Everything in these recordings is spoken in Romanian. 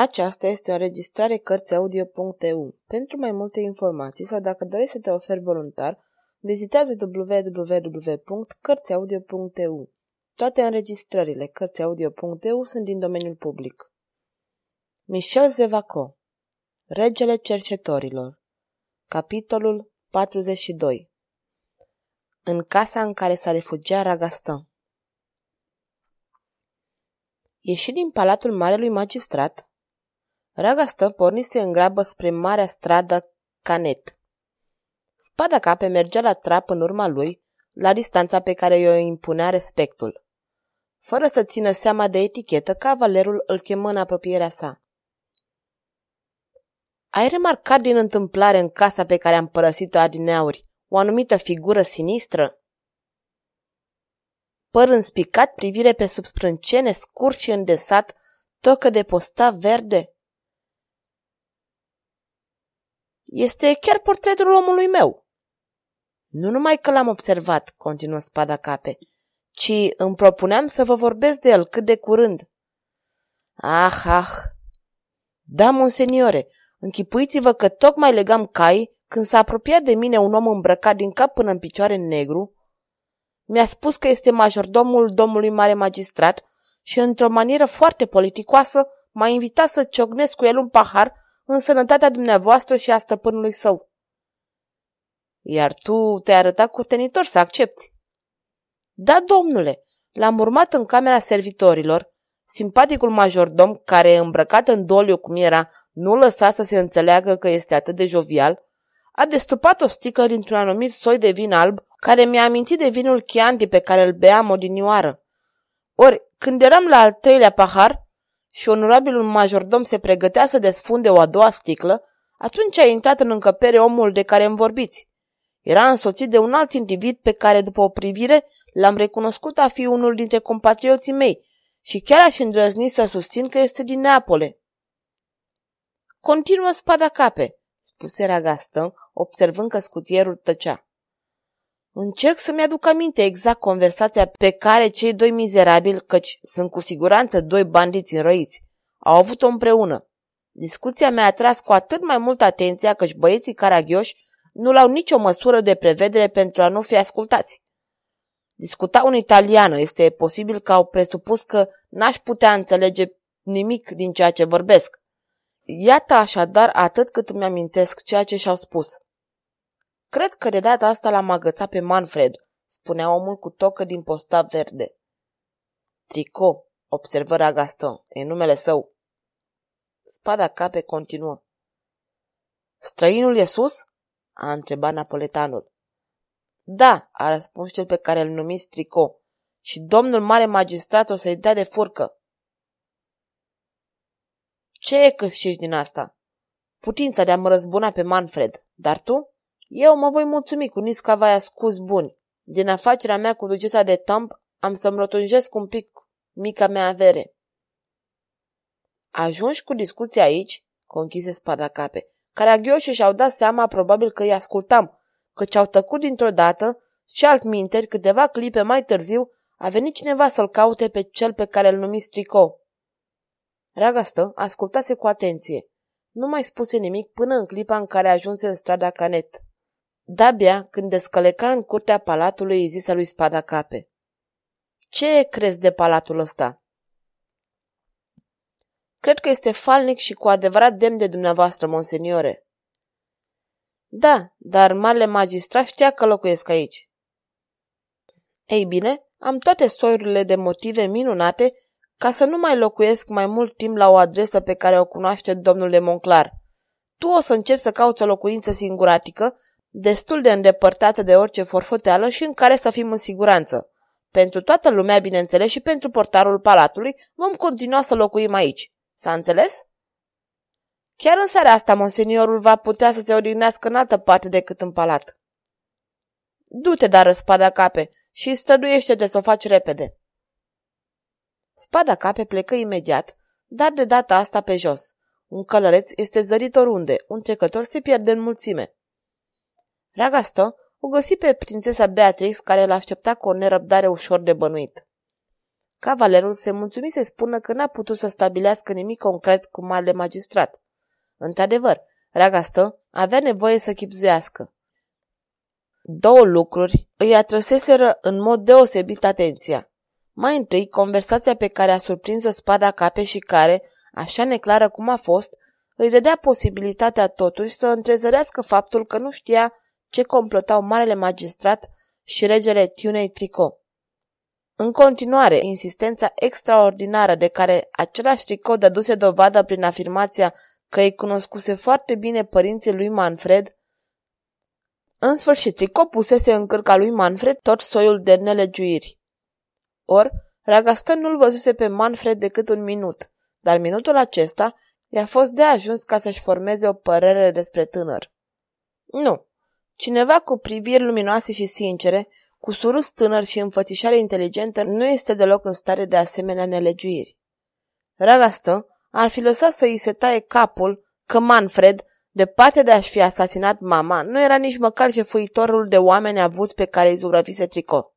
Aceasta este o înregistrare Cărțiaudio.eu. Pentru mai multe informații sau dacă dorești să te oferi voluntar, vizitează www.cărțiaudio.eu. Toate înregistrările Cărțiaudio.eu sunt din domeniul public. Michel Zevaco Regele cercetorilor Capitolul 42 În casa în care s-a refugiat Ragastan Ieși din palatul marelui magistrat, Ragastă pornise în grabă spre marea stradă Canet. Spada cape mergea la trap în urma lui, la distanța pe care i-o impunea respectul. Fără să țină seama de etichetă, cavalerul îl chemă în apropierea sa. Ai remarcat din întâmplare în casa pe care am părăsit-o adineauri o anumită figură sinistră? Păr înspicat, privire pe sub sprâncene, scurt și îndesat, tocă de posta verde. Este chiar portretul omului meu. Nu numai că l-am observat, continuă spada cape, ci îmi propuneam să vă vorbesc de el cât de curând. Ah, ah! Da, monseniore, închipuiți-vă că tocmai legam cai când s-a apropiat de mine un om îmbrăcat din cap până în picioare în negru. Mi-a spus că este majordomul domnului mare magistrat și, într-o manieră foarte politicoasă, m-a invitat să ciocnesc cu el un pahar în sănătatea dumneavoastră și a stăpânului său. Iar tu te-ai arătat curtenitor să accepti. Da, domnule, l-am urmat în camera servitorilor. Simpaticul majordom, care, îmbrăcat în doliu cum era, nu lăsa să se înțeleagă că este atât de jovial, a destupat o sticlă dintr-un anumit soi de vin alb, care mi-a amintit de vinul Chianti pe care îl beam odinioară. Ori, când eram la al treilea pahar, și onorabilul majordom se pregătea să desfunde o a doua sticlă, atunci a intrat în încăpere omul de care îmi vorbiți. Era însoțit de un alt individ pe care, după o privire, l-am recunoscut a fi unul dintre compatrioții mei și chiar aș îndrăzni să susțin că este din Neapole. Continuă spada cape, spuse Ragastă, observând că scutierul tăcea. Încerc să-mi aduc aminte exact conversația pe care cei doi mizerabili, căci sunt cu siguranță doi bandiți înrăiți, au avut-o împreună. Discuția mi-a atras cu atât mai mult atenția căci băieții caragioși nu l-au nicio măsură de prevedere pentru a nu fi ascultați. Discutau în italiană, este posibil că au presupus că n-aș putea înțelege nimic din ceea ce vorbesc. Iată așadar atât cât îmi amintesc ceea ce și-au spus. Cred că de data asta l-am agățat pe Manfred, spunea omul cu tocă din posta verde. Trico, observă Ragaston, e numele său. Spada cape continuă. Străinul e sus? a întrebat napoletanul. Da, a răspuns cel pe care îl numiți Trico, și domnul mare magistrat o să-i dea de furcă. Ce e câștigi din asta? Putința de a mă răzbuna pe Manfred, dar tu? Eu mă voi mulțumi cu niscavaia scuz buni. Din afacerea mea cu ducesa de Tamp am să-mi rotunjesc un pic mica mea avere. Ajungi cu discuția aici, conchise spada cape, Caragioșii și-au dat seama probabil că îi ascultam, căci au tăcut dintr-o dată și altminteri, câteva clipe mai târziu, a venit cineva să-l caute pe cel pe care îl numi Strico. Ragastă ascultase cu atenție. Nu mai spuse nimic până în clipa în care ajunse în strada Canet. Dabia, când descăleca în curtea palatului, îi zise lui Spada Cape. Ce crezi de palatul ăsta? Cred că este falnic și cu adevărat demn de dumneavoastră, monseniore. Da, dar marele magistrat știa că locuiesc aici. Ei bine, am toate soiurile de motive minunate ca să nu mai locuiesc mai mult timp la o adresă pe care o cunoaște domnul de Monclar. Tu o să începi să cauți o locuință singuratică, destul de îndepărtată de orice forfoteală și în care să fim în siguranță. Pentru toată lumea, bineînțeles, și pentru portarul palatului, vom continua să locuim aici. S-a înțeles? Chiar în seara asta, monseniorul va putea să se odihnească în altă parte decât în palat. Du-te, dar, spada cape, și străduiește-te să o faci repede. Spada cape plecă imediat, dar de data asta pe jos. Un călăreț este zărit oriunde, un trecător se pierde în mulțime. Ragastă o găsi pe prințesa Beatrix, care l aștepta cu o nerăbdare ușor de bănuit. Cavalerul se mulțumi să spună că n-a putut să stabilească nimic concret cu marele magistrat. Într-adevăr, Ragastă avea nevoie să chipzuiască. Două lucruri îi atrăseseră în mod deosebit atenția. Mai întâi, conversația pe care a surprins-o spada cape și care, așa neclară cum a fost, îi dădea posibilitatea totuși să întrezărească faptul că nu știa ce complotau marele magistrat și regele Tiunei Tricot. În continuare, insistența extraordinară de care același Tricot dăduse dovadă prin afirmația că îi cunoscuse foarte bine părinții lui Manfred, în sfârșit, Tricot pusese în cârca lui Manfred tot soiul de nelegiuiri. Or, Ragastă nu-l văzuse pe Manfred decât un minut, dar minutul acesta i-a fost de ajuns ca să-și formeze o părere despre tânăr. Nu. Cineva cu priviri luminoase și sincere, cu surus tânăr și înfățișare inteligentă, nu este deloc în stare de asemenea nelegiuiri. Ragastă ar fi lăsat să îi se taie capul că Manfred, departe de a-și fi asasinat mama, nu era nici măcar jefuitorul de oameni avuți pe care îi zugrăvise tricot.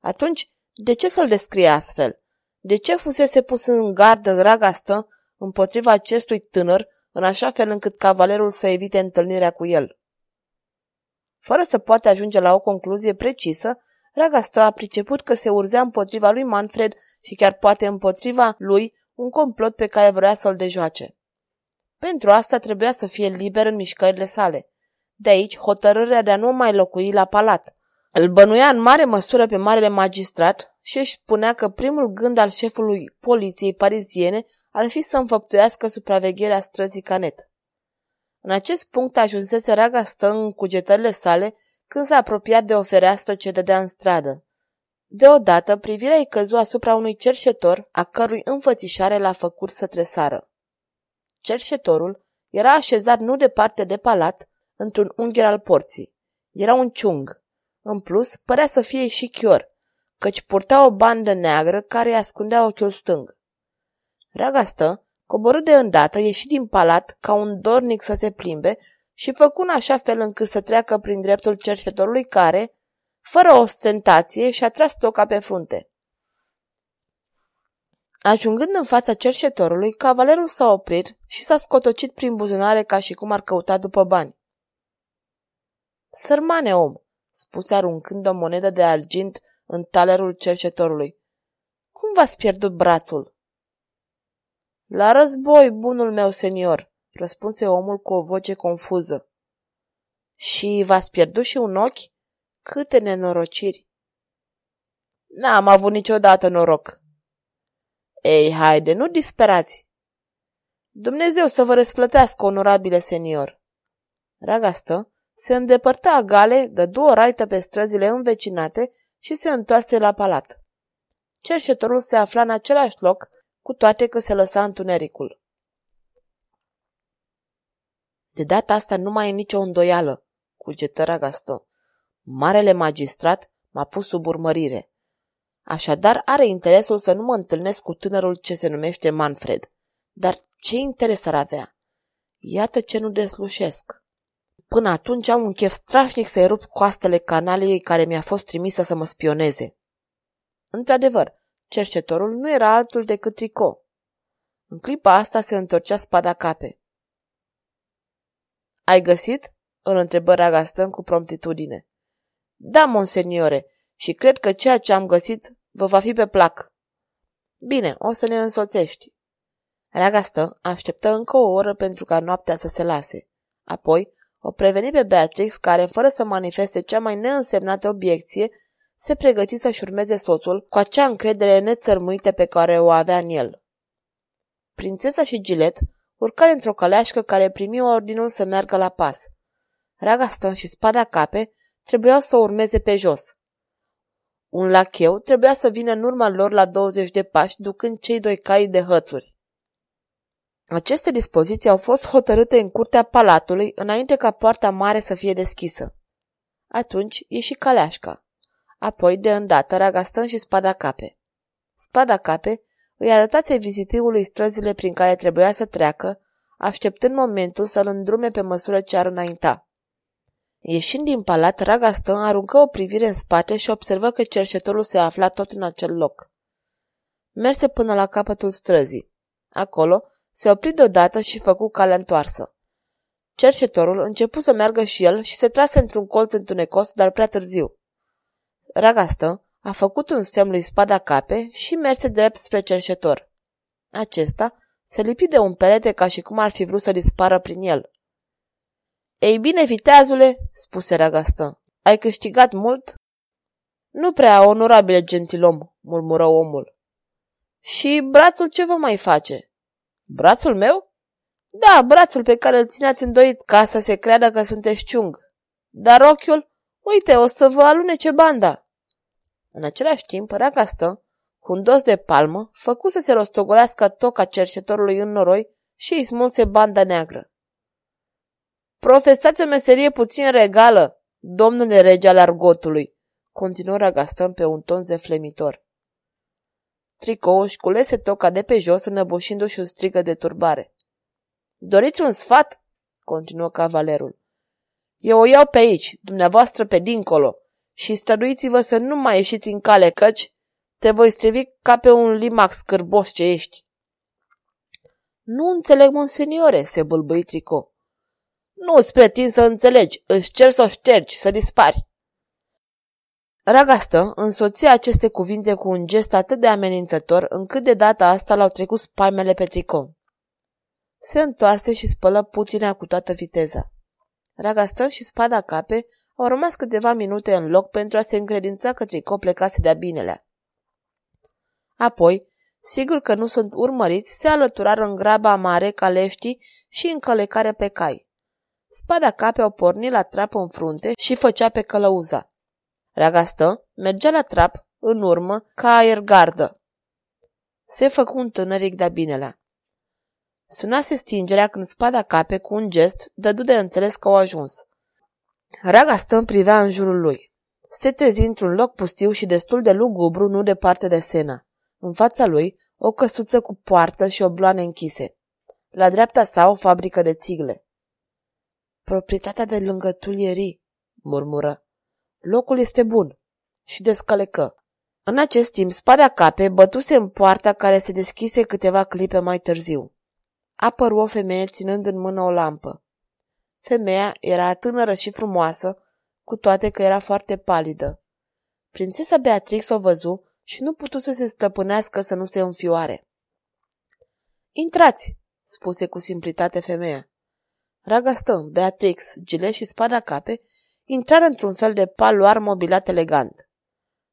Atunci, de ce să-l descrie astfel? De ce fusese pus în gardă Ragastă împotriva acestui tânăr, în așa fel încât cavalerul să evite întâlnirea cu el? Fără să poate ajunge la o concluzie precisă, Ragastă a priceput că se urzea împotriva lui Manfred și chiar poate împotriva lui un complot pe care vrea să-l dejoace. Pentru asta trebuia să fie liber în mișcările sale. De aici hotărârea de a nu mai locui la palat. Îl bănuia în mare măsură pe marele magistrat și își spunea că primul gând al șefului poliției pariziene ar fi să înfăptuiască supravegherea străzii Canet. În acest punct ajunsese Raga stă în cugetările sale când s-a apropiat de o fereastră ce dădea în stradă. Deodată, privirea îi căzu asupra unui cerșetor, a cărui înfățișare l-a făcut să tresară. Cerșetorul era așezat nu departe de palat, într-un ungher al porții. Era un ciung. În plus, părea să fie și chior, căci purta o bandă neagră care îi ascundea ochiul stâng. Ragastă, coborât de îndată, ieși din palat ca un dornic să se plimbe și făcu în așa fel încât să treacă prin dreptul cerșetorului care, fără ostentație, și-a tras toca pe frunte. Ajungând în fața cerșetorului, cavalerul s-a oprit și s-a scotocit prin buzunare ca și cum ar căuta după bani. Sărmane om, spuse aruncând o monedă de argint în talerul cerșetorului. Cum v-ați pierdut brațul? La război, bunul meu senior, răspunse omul cu o voce confuză. Și v-ați pierdut și un ochi? Câte nenorociri! N-am avut niciodată noroc. Ei, haide, nu disperați! Dumnezeu să vă răsplătească, onorabile senior! Ragastă se îndepărta gale, dă două raită pe străzile învecinate și se întoarse la palat. Cerșetorul se afla în același loc, cu toate că se lăsa întunericul. De data asta nu mai e nicio îndoială, cugetă Ragastă. Marele magistrat m-a pus sub urmărire. Așadar are interesul să nu mă întâlnesc cu tânărul ce se numește Manfred. Dar ce interes ar avea? Iată ce nu deslușesc. Până atunci am un chef strașnic să-i rup coastele canaliei care mi-a fost trimisă să mă spioneze. Într-adevăr, cercetorul nu era altul decât Tricot. În clipa asta se întorcea spada cape. Ai găsit?" îl întrebă Ragastan cu promptitudine. Da, monseniore, și cred că ceea ce am găsit vă va fi pe plac. Bine, o să ne însoțești. Ragastă așteptă încă o oră pentru ca noaptea să se lase. Apoi o preveni pe Beatrix, care, fără să manifeste cea mai neînsemnată obiecție, se pregăti să-și urmeze soțul cu acea încredere nețărmuită pe care o avea în el. Prințesa și Gilet urcare într-o căleașcă care primi ordinul să meargă la pas. Ragastan și spada cape trebuiau să o urmeze pe jos. Un lacheu trebuia să vină în urma lor la 20 de pași, ducând cei doi cai de hățuri. Aceste dispoziții au fost hotărâte în curtea palatului înainte ca poarta mare să fie deschisă. Atunci ieși caleașca. Apoi, de îndată, Ragastan și spada cape. Spada cape îi arătați vizitiului străzile prin care trebuia să treacă, așteptând momentul să-l îndrume pe măsură ce ar înainta. Ieșind din palat, Ragastan aruncă o privire în spate și observă că cerșetorul se afla tot în acel loc. Merse până la capătul străzii. Acolo se opri deodată și făcu calea întoarsă. Cercetorul începu să meargă și el și se trase într-un colț întunecos, dar prea târziu. Ragastă a făcut un semn lui spada cape și merse drept spre cercetor. Acesta se lipi de un perete ca și cum ar fi vrut să dispară prin el. Ei bine, viteazule, spuse Ragastă, ai câștigat mult? Nu prea, onorabile gentilom, murmură omul. Și brațul ce vă mai face? Brațul meu? Da, brațul pe care îl țineați îndoit ca să se creadă că sunteți ciung. Dar ochiul? Uite, o să vă alunece banda. În același timp, Ragastă, cu un dos de palmă, făcu să se rostogolească toca cercetorului în noroi și îi smulse banda neagră. Profesați o meserie puțin regală, domnule rege al argotului, continuă Ragastă pe un ton zeflemitor. Tricouș își culese toca de pe jos, înăbușindu-și un strigă de turbare. Doriți un sfat? continuă cavalerul. Eu o iau pe aici, dumneavoastră pe dincolo, și stăduiți-vă să nu mai ieșiți în cale, căci te voi strivi ca pe un limac scârbos ce ești. Nu înțeleg, monseniore, se bâlbâi Trico. Nu îți pretind să înțelegi, îți cer să o ștergi, să dispari. Ragastă însoția aceste cuvinte cu un gest atât de amenințător, încât de data asta l-au trecut spaimele pe Trico. Se întoarse și spălă puținea cu toată viteza. Ragastă și spada cape au rămas câteva minute în loc pentru a se încredința că Trico plecase de-a binelea. Apoi, sigur că nu sunt urmăriți, se alăturară în graba mare ca leștii și încălecare pe cai. Spada cape au pornit la trap în frunte și făcea pe călăuza. Ragastă mergea la trap, în urmă, ca aergardă. Se făcu un tânăric de-a binelea. Sunase stingerea când spada cape, cu un gest, dădu de înțeles că au ajuns. Ragastă privea în jurul lui. Se trezi într-un loc pustiu și destul de lugubru, nu departe de Sena. În fața lui, o căsuță cu poartă și obloane închise. La dreapta sa, o fabrică de țigle. Proprietatea de lângă tulierii, murmură. Locul este bun. Și descălecă. În acest timp, spada cape bătuse în poarta care se deschise câteva clipe mai târziu. Apăru o femeie ținând în mână o lampă. Femeia era tânără și frumoasă, cu toate că era foarte palidă. Prințesa Beatrix o văzu și nu putu să se stăpânească să nu se înfioare. Intrați, spuse cu simplitate femeia. Ragastă, Beatrix, Gile și spada cape intrară într-un fel de paloar mobilat elegant.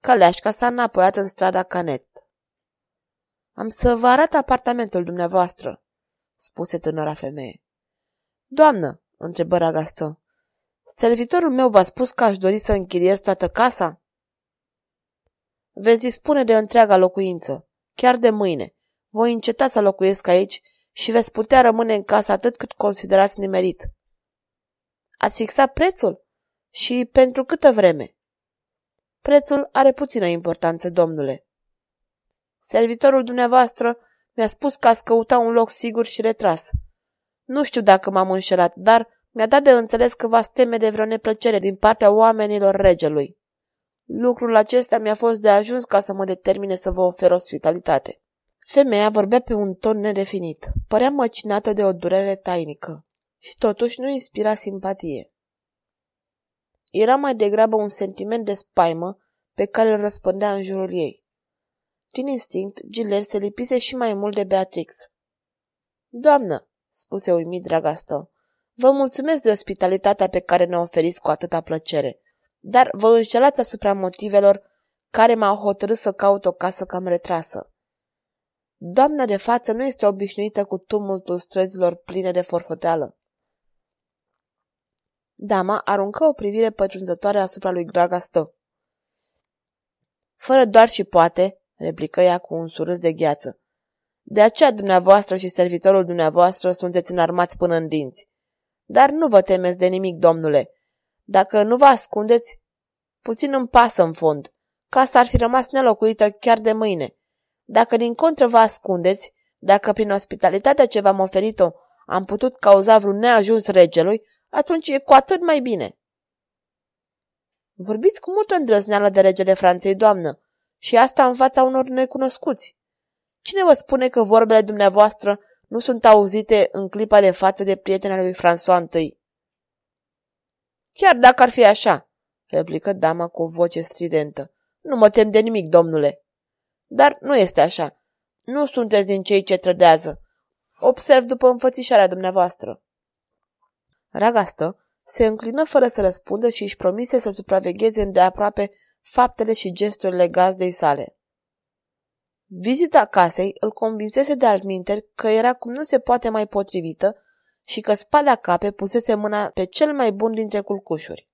Caleașca s-a înapoiat în strada Canet. Am să vă arăt apartamentul dumneavoastră, spuse tânăra femeie. Doamnă, întrebă Ragastă, servitorul meu v-a spus că aș dori să închiriez toată casa? Veți dispune de întreaga locuință, chiar de mâine. Voi înceta să locuiesc aici și veți putea rămâne în casă atât cât considerați nimerit. Ați fixat prețul? Și pentru câtă vreme? Prețul are puțină importanță, domnule. Servitorul dumneavoastră mi-a spus că ați căuta un loc sigur și retras. Nu știu dacă m-am înșelat, dar mi-a dat de înțeles că v-ați teme de vreo neplăcere din partea oamenilor regelui. Lucrul acesta mi-a fost de ajuns ca să mă determine să vă ofer ospitalitate. Femeia vorbea pe un ton nedefinit. Părea măcinată de o durere tainică și totuși nu inspira simpatie. Era mai degrabă un sentiment de spaimă pe care îl răspândea în jurul ei. Din instinct, Giler se lipise și mai mult de Beatrix. Doamnă, spuse uimit dragastă, vă mulțumesc de ospitalitatea pe care ne oferiți cu atâta plăcere, dar vă înșelați asupra motivelor care m-au hotărât să caut o casă cam retrasă. Doamna de față nu este obișnuită cu tumultul străzilor pline de forfoteală. Dama aruncă o privire pătrunzătoare asupra lui Dragastă. Fără doar și poate, replică ea cu un surâs de gheață. De aceea dumneavoastră și servitorul dumneavoastră sunteți înarmați până în dinți. Dar nu vă temeți de nimic, domnule. Dacă nu vă ascundeți, puțin îmi pasă în fond. Casa ar fi rămas nelocuită chiar de mâine. Dacă din contră vă ascundeți, dacă prin ospitalitatea ce v-am oferit-o am putut cauza vreun neajuns regelui, atunci e cu atât mai bine. Vorbiți cu multă îndrăzneală de regele Franței, doamnă, și asta în fața unor necunoscuți. Cine vă spune că vorbele dumneavoastră nu sunt auzite în clipa de față de prietena lui François I? Chiar dacă ar fi așa, replică dama cu o voce stridentă. Nu mă tem de nimic, domnule. Dar nu este așa. Nu sunteți din cei ce trădează. Observ după înfățișarea dumneavoastră. Ragastă se înclină fără să răspundă și își promise să supravegheze îndeaproape faptele și gesturile gazdei sale. Vizita casei îl convinsese de alminteri că era cum nu se poate mai potrivită și că spada cape pusese mâna pe cel mai bun dintre culcușuri.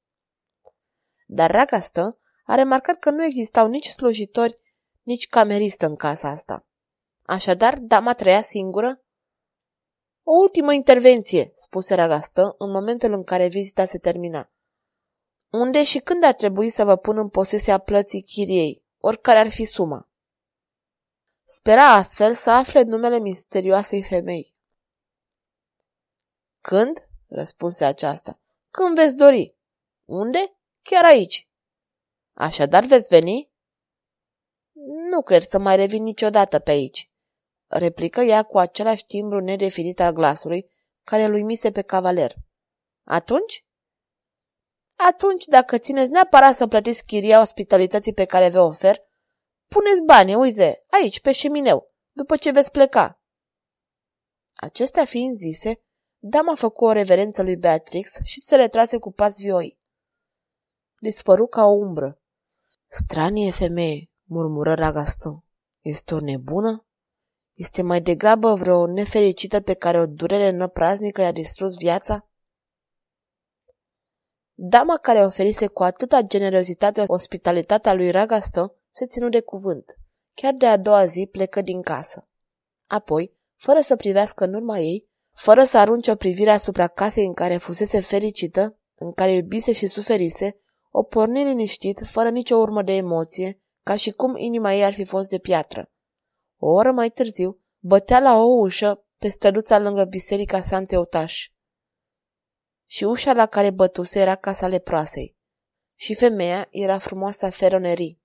Dar Ragastă a remarcat că nu existau nici slujitori, nici cameristă în casa asta. Așadar, dama trăia singură? O ultimă intervenție, spuse Ragastă în momentul în care vizita se termina. Unde și când ar trebui să vă pun în posesia plății chiriei, oricare ar fi suma? Spera astfel să afle numele misterioasei femei. Când? răspunse aceasta. Când veți dori. Unde? Chiar aici. Așadar veți veni? Nu cred să mai revin niciodată pe aici, replică ea cu același timbru nedefinit al glasului care îl uimise pe cavaler. Atunci? Atunci, dacă țineți neapărat să plătiți chiria ospitalității pe care vă ofer, puneți bani, uite, aici, pe șemineu, după ce veți pleca. Acestea fiind zise, dama făcu o reverență lui Beatrix și se retrase cu pas vioi. Dispăru ca o umbră. Stranie femeie, murmură Ragastă. Este o nebună? Este mai degrabă vreo nefericită pe care o durere năpraznică i-a distrus viața? Dama care oferise cu atâta generozitate ospitalitatea lui Ragastă se ținu de cuvânt. Chiar de a doua zi plecă din casă. Apoi, fără să privească în urma ei, fără să arunce o privire asupra casei în care fusese fericită, în care iubise și suferise, o porni liniștit, fără nicio urmă de emoție, ca și cum inima ei ar fi fost de piatră. O oră mai târziu, bătea la o ușă pe străduța lângă biserica Santeotaș. Și ușa la care bătuse era casa leproasei. Și femeia era frumoasa Feronerii.